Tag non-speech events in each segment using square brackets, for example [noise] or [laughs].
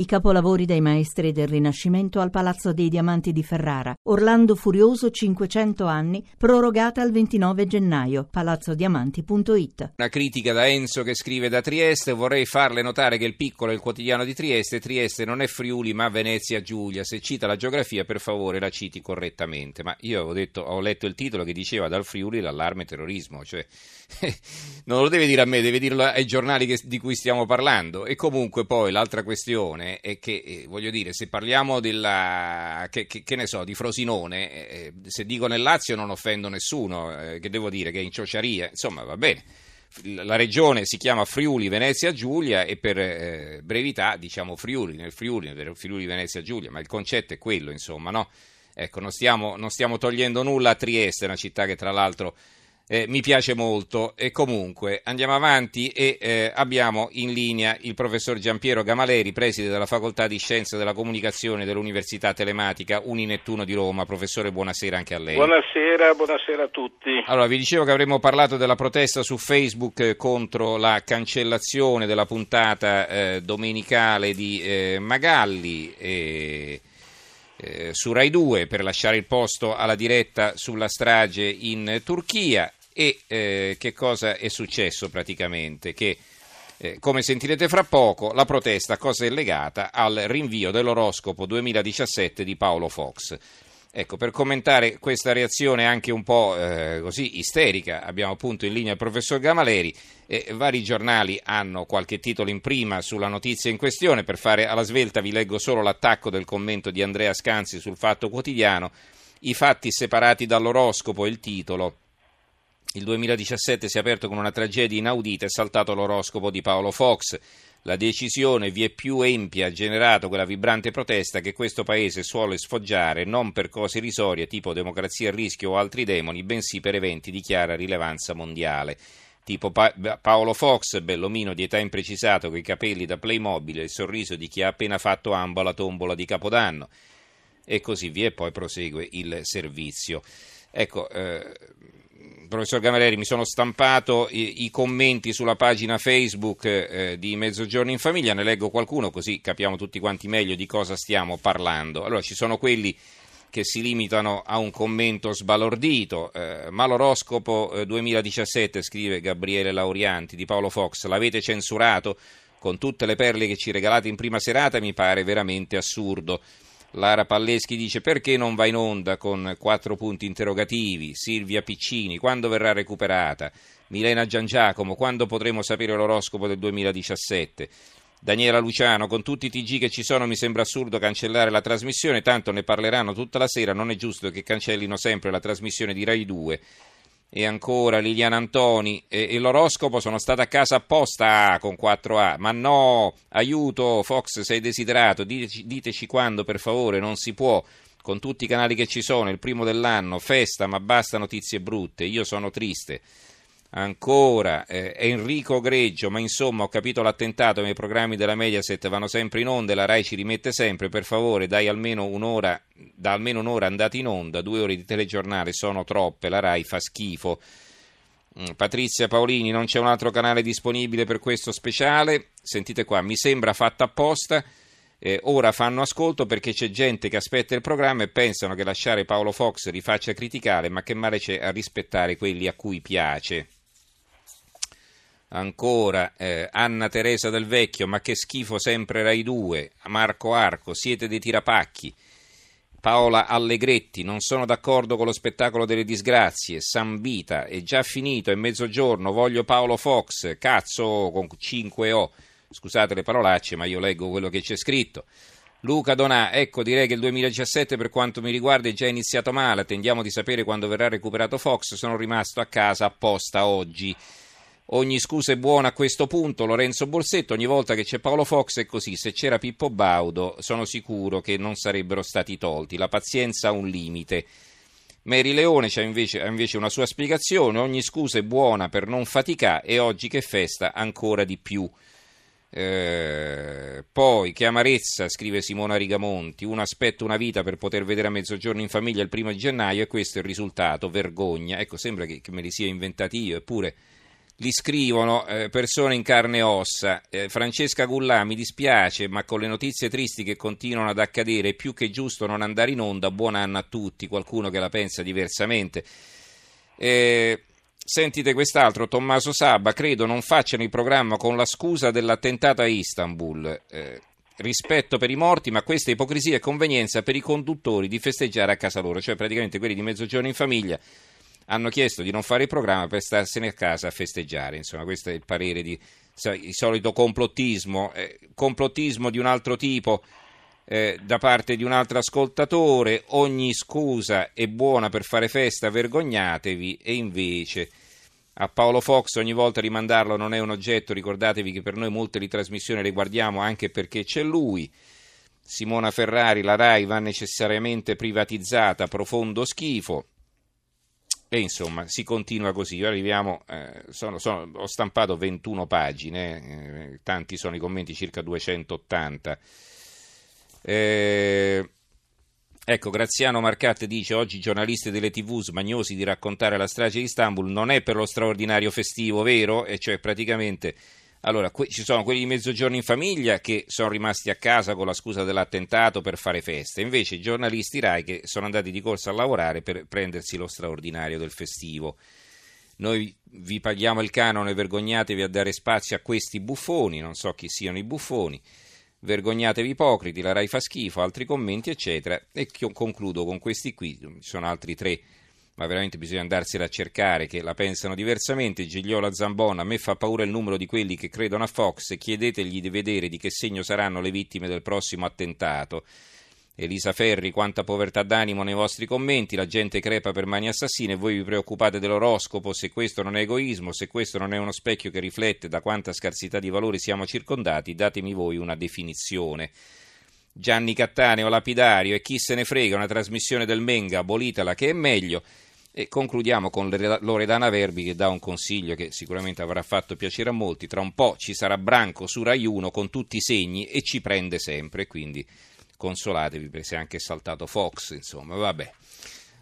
I capolavori dei maestri del Rinascimento al Palazzo dei Diamanti di Ferrara. Orlando Furioso 500 anni, prorogata al 29 gennaio. palazzodiamanti.it. Una critica da Enzo che scrive da Trieste. Vorrei farle notare che il piccolo è il quotidiano di Trieste. Trieste non è Friuli ma Venezia Giulia. Se cita la geografia, per favore la citi correttamente. Ma io ho, detto, ho letto il titolo che diceva dal Friuli l'allarme terrorismo. Cioè, [laughs] non lo deve dire a me, deve dirlo ai giornali che, di cui stiamo parlando. E comunque poi l'altra questione è che, eh, voglio dire, se parliamo della, che, che, che ne so, di Frosinone, eh, eh, se dico nel Lazio non offendo nessuno, eh, che devo dire, che è in ciociaria, insomma va bene. La regione si chiama Friuli Venezia Giulia e per eh, brevità diciamo Friuli, nel Friuli, nel Friuli Venezia Giulia, ma il concetto è quello, insomma, no? Ecco, non stiamo, non stiamo togliendo nulla a Trieste, una città che tra l'altro eh, mi piace molto e comunque andiamo avanti e eh, abbiamo in linea il professor Giampiero Gamaleri, preside della Facoltà di Scienze della Comunicazione dell'Università Telematica Uninettuno di Roma. Professore, buonasera anche a lei. Buonasera, buonasera a tutti. Allora, vi dicevo che avremmo parlato della protesta su Facebook contro la cancellazione della puntata eh, domenicale di eh, Magalli. E eh, su Rai 2 per lasciare il posto alla diretta sulla strage in Turchia e eh, che cosa è successo praticamente? Che eh, come sentirete fra poco, la protesta cosa è legata al rinvio dell'oroscopo 2017 di Paolo Fox. Ecco, per commentare questa reazione anche un po' eh, così isterica, abbiamo appunto in linea il professor Gamaleri. Eh, vari giornali hanno qualche titolo in prima sulla notizia in questione. Per fare alla svelta vi leggo solo l'attacco del commento di Andrea Scanzi sul Fatto Quotidiano. I fatti separati dall'oroscopo, il titolo. Il 2017 si è aperto con una tragedia inaudita, è saltato l'oroscopo di Paolo Fox. La decisione vie più empia ha generato quella vibrante protesta che questo paese suole sfoggiare non per cose irrisorie tipo democrazia a rischio o altri demoni, bensì per eventi di chiara rilevanza mondiale. Tipo pa- Paolo Fox, bellomino di età imprecisato, con i capelli da Playmobil e il sorriso di chi ha appena fatto ambo alla tombola di Capodanno. E così via, e poi prosegue il servizio. Ecco, eh, professor Gamaleri, mi sono stampato i, i commenti sulla pagina Facebook eh, di Mezzogiorno in Famiglia, ne leggo qualcuno così capiamo tutti quanti meglio di cosa stiamo parlando. Allora, ci sono quelli che si limitano a un commento sbalordito, eh, ma l'oroscopo eh, 2017, scrive Gabriele Laurianti di Paolo Fox, l'avete censurato con tutte le perle che ci regalate in prima serata, mi pare veramente assurdo. Lara Palleschi dice perché non va in onda con quattro punti interrogativi? Silvia Piccini, quando verrà recuperata? Milena Giangiacomo, quando potremo sapere l'oroscopo del 2017? Daniela Luciano, con tutti i TG che ci sono mi sembra assurdo cancellare la trasmissione, tanto ne parleranno tutta la sera, non è giusto che cancellino sempre la trasmissione di Rai 2. E ancora Liliana Antoni e, e, l'oroscopo sono stata a casa apposta con 4A. Ma no, aiuto, Fox sei desiderato, diteci, diteci quando per favore, non si può. Con tutti i canali che ci sono, il primo dell'anno, festa, ma basta notizie brutte, io sono triste. Ancora eh, Enrico Greggio, ma insomma ho capito l'attentato, ma i programmi della Mediaset vanno sempre in onda la RAI ci rimette sempre, per favore dai almeno un'ora, da almeno un'ora andate in onda, due ore di telegiornale sono troppe, la RAI fa schifo. Mm, Patrizia Paolini, non c'è un altro canale disponibile per questo speciale, sentite qua, mi sembra fatta apposta. Eh, ora fanno ascolto perché c'è gente che aspetta il programma e pensano che lasciare Paolo Fox li faccia criticare, ma che male c'è a rispettare quelli a cui piace. Ancora eh, Anna Teresa del Vecchio, ma che schifo sempre Rai 2. Marco Arco, siete dei tirapacchi. Paola Allegretti, non sono d'accordo con lo spettacolo delle disgrazie. Sambita, è già finito, è mezzogiorno, voglio Paolo Fox, cazzo con 5 O. Scusate le parolacce, ma io leggo quello che c'è scritto. Luca Donà, ecco direi che il 2017 per quanto mi riguarda è già iniziato male, attendiamo di sapere quando verrà recuperato Fox, sono rimasto a casa apposta oggi. Ogni scusa è buona a questo punto, Lorenzo Borsetto, ogni volta che c'è Paolo Fox è così, se c'era Pippo Baudo sono sicuro che non sarebbero stati tolti, la pazienza ha un limite. Mary Leone ha invece, invece una sua spiegazione, ogni scusa è buona per non faticare e oggi che festa ancora di più. Eh, poi, che amarezza, scrive Simona Rigamonti, uno aspetta una vita per poter vedere a mezzogiorno in famiglia il primo gennaio e questo è il risultato, vergogna. Ecco, sembra che, che me li sia inventati io, eppure li scrivono eh, persone in carne e ossa. Eh, Francesca Gullà, mi dispiace, ma con le notizie tristi che continuano ad accadere è più che giusto non andare in onda. Buon anno a tutti, qualcuno che la pensa diversamente. Eh, sentite quest'altro, Tommaso Sabba, credo non facciano il programma con la scusa dell'attentato a Istanbul. Eh, rispetto per i morti, ma questa ipocrisia e convenienza per i conduttori di festeggiare a casa loro, cioè praticamente quelli di mezzogiorno in famiglia hanno chiesto di non fare il programma per starsene a casa a festeggiare. Insomma, questo è il parere di il solito complottismo, eh, complottismo di un altro tipo. Eh, da parte di un altro ascoltatore, ogni scusa è buona per fare festa, vergognatevi, e invece a Paolo Fox ogni volta rimandarlo non è un oggetto, ricordatevi che per noi molte ritrasmissioni le guardiamo anche perché c'è lui. Simona Ferrari, la RAI va necessariamente privatizzata, profondo schifo. E insomma, si continua così. Arriviamo, eh, sono, sono, ho stampato 21 pagine, eh, tanti sono i commenti, circa 280. Eh, ecco, Graziano Marcatte dice: Oggi i giornalisti delle TV smagnosi di raccontare la strage di Istanbul non è per lo straordinario festivo, vero? E cioè praticamente allora, que- ci sono quelli di mezzogiorno in famiglia che sono rimasti a casa con la scusa dell'attentato per fare feste, invece i giornalisti RAI che sono andati di corsa a lavorare per prendersi lo straordinario del festivo. Noi vi paghiamo il canone, vergognatevi a dare spazio a questi buffoni, non so chi siano i buffoni, vergognatevi ipocriti, la RAI fa schifo, altri commenti, eccetera. E concludo con questi qui, ci sono altri tre ma veramente bisogna andarsela a cercare, che la pensano diversamente. Gigliola Zambona, a me fa paura il numero di quelli che credono a Fox, chiedetegli di vedere di che segno saranno le vittime del prossimo attentato. Elisa Ferri, quanta povertà d'animo nei vostri commenti, la gente crepa per mani assassine e voi vi preoccupate dell'oroscopo, se questo non è egoismo, se questo non è uno specchio che riflette da quanta scarsità di valori siamo circondati, datemi voi una definizione. Gianni Cattaneo, lapidario, e chi se ne frega, una trasmissione del Menga, abolitala che è meglio. E concludiamo con Loredana Verbi che dà un consiglio che sicuramente avrà fatto piacere a molti. Tra un po' ci sarà Branco su Rai 1 con tutti i segni e ci prende sempre, quindi consolatevi perché si è anche saltato Fox, insomma, vabbè.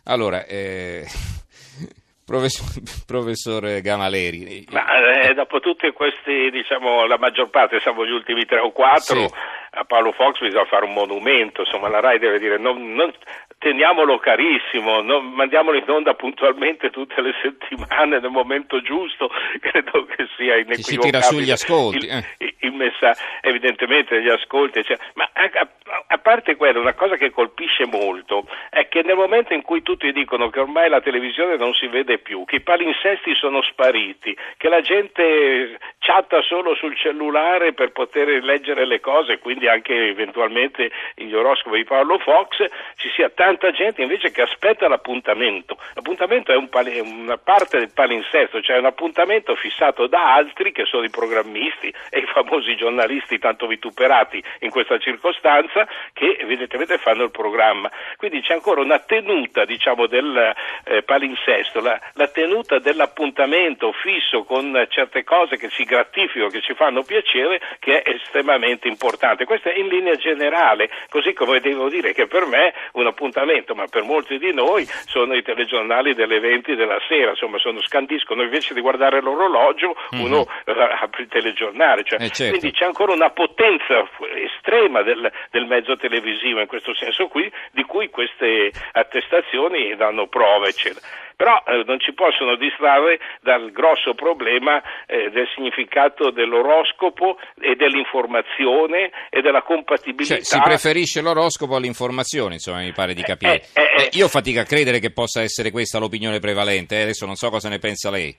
Allora, eh, [laughs] professor, professore Gamaleri. Ma eh, dopo tutti questi, diciamo, la maggior parte, siamo gli ultimi tre o quattro, sì. a Paolo Fox bisogna fare un monumento, insomma la RAI deve dire non, non, teniamolo carissimo, no? mandiamolo in onda puntualmente tutte le settimane nel momento giusto, [laughs] credo che sia inequivocabile. Si tira sugli ascolti. Eh. il messaggio, evidentemente gli ascolti, cioè, ma a, a, parte quello, una cosa che colpisce molto è che nel momento in cui tutti dicono che ormai la televisione non si vede più, che i palinsesti sono spariti, che la gente chatta solo sul cellulare per poter leggere le cose, quindi anche eventualmente gli oroscopi di Paolo Fox, ci sia tanto tanta gente invece che aspetta l'appuntamento. L'appuntamento è un pali- una parte del palinsesto, cioè un appuntamento fissato da altri che sono i programmisti e i famosi giornalisti tanto vituperati in questa circostanza che evidentemente fanno il programma. Quindi c'è ancora una tenuta diciamo, del eh, palinsesto, la, la tenuta dell'appuntamento fisso con certe cose che ci gratificano, che ci fanno piacere, che è estremamente importante. Questo è in linea generale, così come devo dire che per me un appuntamento appuntamento, ma per molti di noi sono i telegiornali delle 20 della sera, insomma sono, scandiscono, invece di guardare l'orologio mm-hmm. uno uh, apre il telegiornale, cioè, eh certo. quindi c'è ancora una potenza estrema del, del, mezzo televisivo in questo senso qui, di cui queste attestazioni danno prova, eccetera però eh, non ci possono distrarre dal grosso problema eh, del significato dell'oroscopo e dell'informazione e della compatibilità. Cioè, si preferisce l'oroscopo all'informazione, insomma, mi pare di capire. Eh, eh, eh io fatica a credere che possa essere questa l'opinione prevalente, adesso non so cosa ne pensa lei.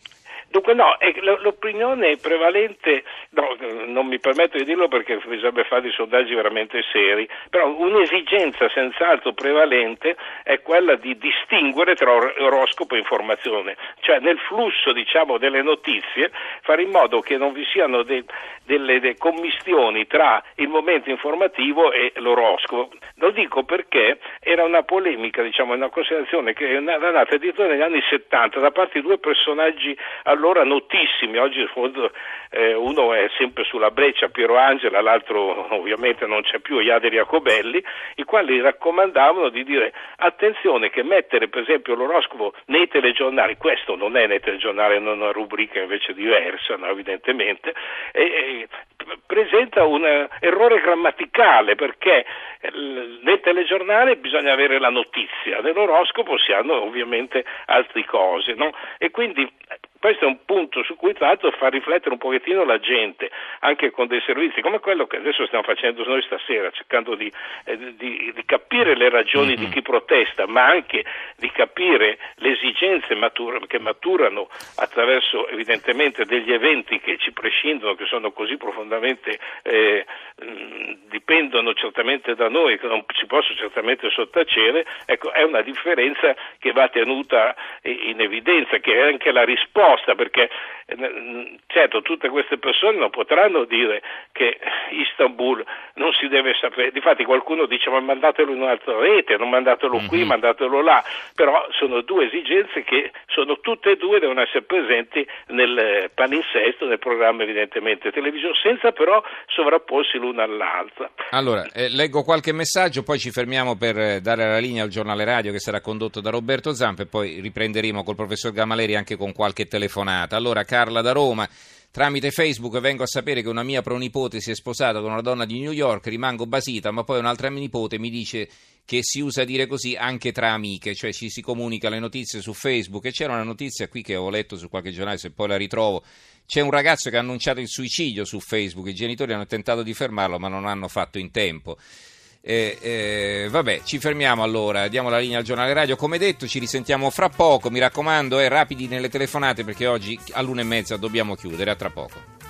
Dunque no, l'opinione prevalente, no, non mi permetto di dirlo perché bisognerebbe fare dei sondaggi veramente seri, però un'esigenza senz'altro prevalente è quella di distinguere tra oroscopo e informazione, cioè nel flusso diciamo, delle notizie fare in modo che non vi siano de, delle de commistioni tra il momento informativo e l'oroscopo. Lo dico perché era una polemica, diciamo, una considerazione che era nata addirittura negli anni 70 da parte di due personaggi allora notissimi, oggi eh, uno è sempre sulla breccia, Piero Angela, l'altro ovviamente non c'è più, Iaderi Jacobelli, i quali raccomandavano di dire attenzione che mettere per esempio l'oroscopo nei telegiornali, questo non è nei telegiornali, è una rubrica invece diversa no, evidentemente, e, e, presenta un errore grammaticale perché eh, nel telegiornale bisogna avere la notizia, nell'oroscopo si hanno ovviamente altre cose no? e quindi questo è un punto su cui tra l'altro fa riflettere un pochettino la gente, anche con dei servizi come quello che adesso stiamo facendo noi stasera, cercando di, eh, di, di capire le ragioni mm-hmm. di chi protesta, ma anche di capire le esigenze matur- che maturano attraverso evidentemente degli eventi che ci prescindono, che sono così profondamente, eh, dipendono certamente da noi, che non si possono certamente sottacere, ecco, è una differenza che va tenuta in evidenza, che è anche la risposta risposta perché eh, certo tutte queste persone non potranno dire che Istanbul non si deve sapere, difatti qualcuno dice ma mandatelo in un'altra rete, non mandatelo mm-hmm. qui, mhm. mandatelo là, però sono due esigenze che sono tutte e due devono essere presenti nel palinsesto, nel programma evidentemente televisivo, senza però sovrapporsi l'una all'altra. Allora, eh, leggo qualche messaggio, poi ci fermiamo per eh, dare la linea al giornale radio che sarà condotto da Roberto Zampa e poi riprenderemo col professor Gamaleri anche con qualche telefonata. Allora, Carla da Roma. Tramite Facebook vengo a sapere che una mia pronipote si è sposata con una donna di New York, rimango basita, ma poi un'altra nipote mi dice che si usa dire così anche tra amiche, cioè ci si comunica le notizie su Facebook e c'era una notizia qui che ho letto su qualche giornale, se poi la ritrovo, c'è un ragazzo che ha annunciato il suicidio su Facebook, i genitori hanno tentato di fermarlo ma non hanno fatto in tempo. Eh, eh, vabbè, ci fermiamo allora, diamo la linea al giornale radio. Come detto, ci risentiamo fra poco. Mi raccomando, eh, rapidi nelle telefonate perché oggi all'una e mezza dobbiamo chiudere. A tra poco.